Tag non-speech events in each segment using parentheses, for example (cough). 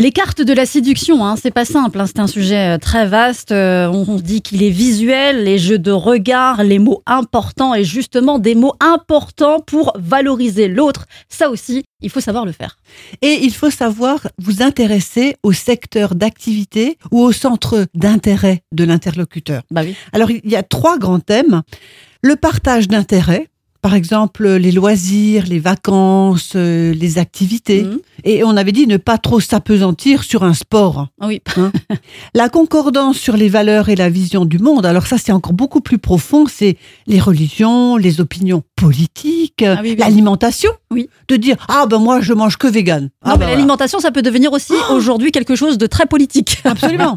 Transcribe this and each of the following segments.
Les cartes de la séduction, hein, c'est pas simple, hein, c'est un sujet euh, très vaste. Euh, on dit qu'il est visuel, les jeux de regard, les mots importants et justement des mots importants pour valoriser l'autre. Ça aussi, il faut savoir le faire. Et il faut savoir vous intéresser au secteur d'activité ou au centre d'intérêt de l'interlocuteur. Bah oui. Alors il y a trois grands thèmes. Le partage d'intérêt, par exemple les loisirs, les vacances, euh, les activités. Mhm. Et on avait dit ne pas trop s'apesantir sur un sport. Ah oui. (laughs) La concordance sur les valeurs et la vision du monde, alors ça c'est encore beaucoup plus profond, c'est les religions, les opinions politiques, Ah oui, oui. l'alimentation. Oui. De dire ah ben moi je mange que vegan. Non, Ah mais ben voilà. l'alimentation, ça peut devenir aussi aujourd'hui quelque chose de très politique. (laughs) Absolument.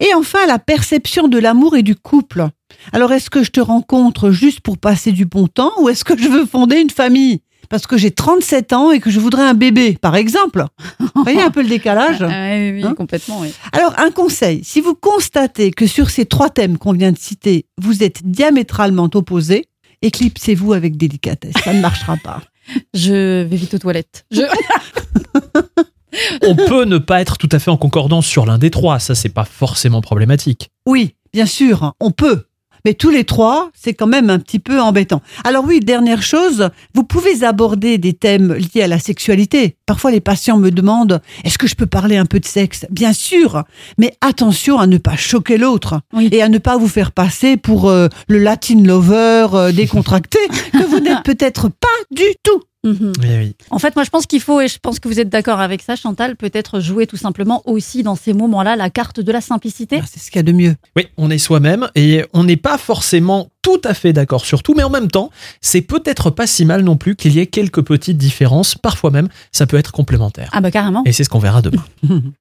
Et enfin, la perception de l'amour et du couple. Alors, est-ce que je te rencontre juste pour passer du bon temps ou est-ce que je veux fonder une famille? Parce que j'ai 37 ans et que je voudrais un bébé, par exemple. Vous voyez un peu le décalage? (laughs) Ah oui, oui, Hein? complètement, oui. Alors, un conseil. Si vous constatez que sur ces trois thèmes qu'on vient de citer, vous êtes diamétralement opposés, éclipsez-vous avec délicatesse. Ça ne marchera pas. (laughs) Je vais vite aux toilettes. Je... (laughs) On peut ne pas être tout à fait en concordance sur l'un des trois, ça c'est pas forcément problématique. Oui, bien sûr, on peut. Mais tous les trois, c'est quand même un petit peu embêtant. Alors oui, dernière chose, vous pouvez aborder des thèmes liés à la sexualité. Parfois, les patients me demandent, est-ce que je peux parler un peu de sexe? Bien sûr, mais attention à ne pas choquer l'autre Oui. et à ne pas vous faire passer pour euh, le Latin lover euh, décontracté (laughs) que vous n'êtes peut-être pas du tout. Mhm. Oui, oui. En fait, moi, je pense qu'il faut, et je pense que vous êtes d'accord avec ça, Chantal, peut-être jouer tout simplement aussi dans ces moments-là la carte de la simplicité. Ah, C'est ce qu'il y a de mieux. Oui, on est soi-même et on n'est pas forcément tout à fait d'accord sur tout, mais en même temps, c'est peut-être pas si mal non plus qu'il y ait quelques petites différences, parfois même, ça peut être complémentaire. Ah bah carrément. Et c'est ce qu'on verra demain. (laughs)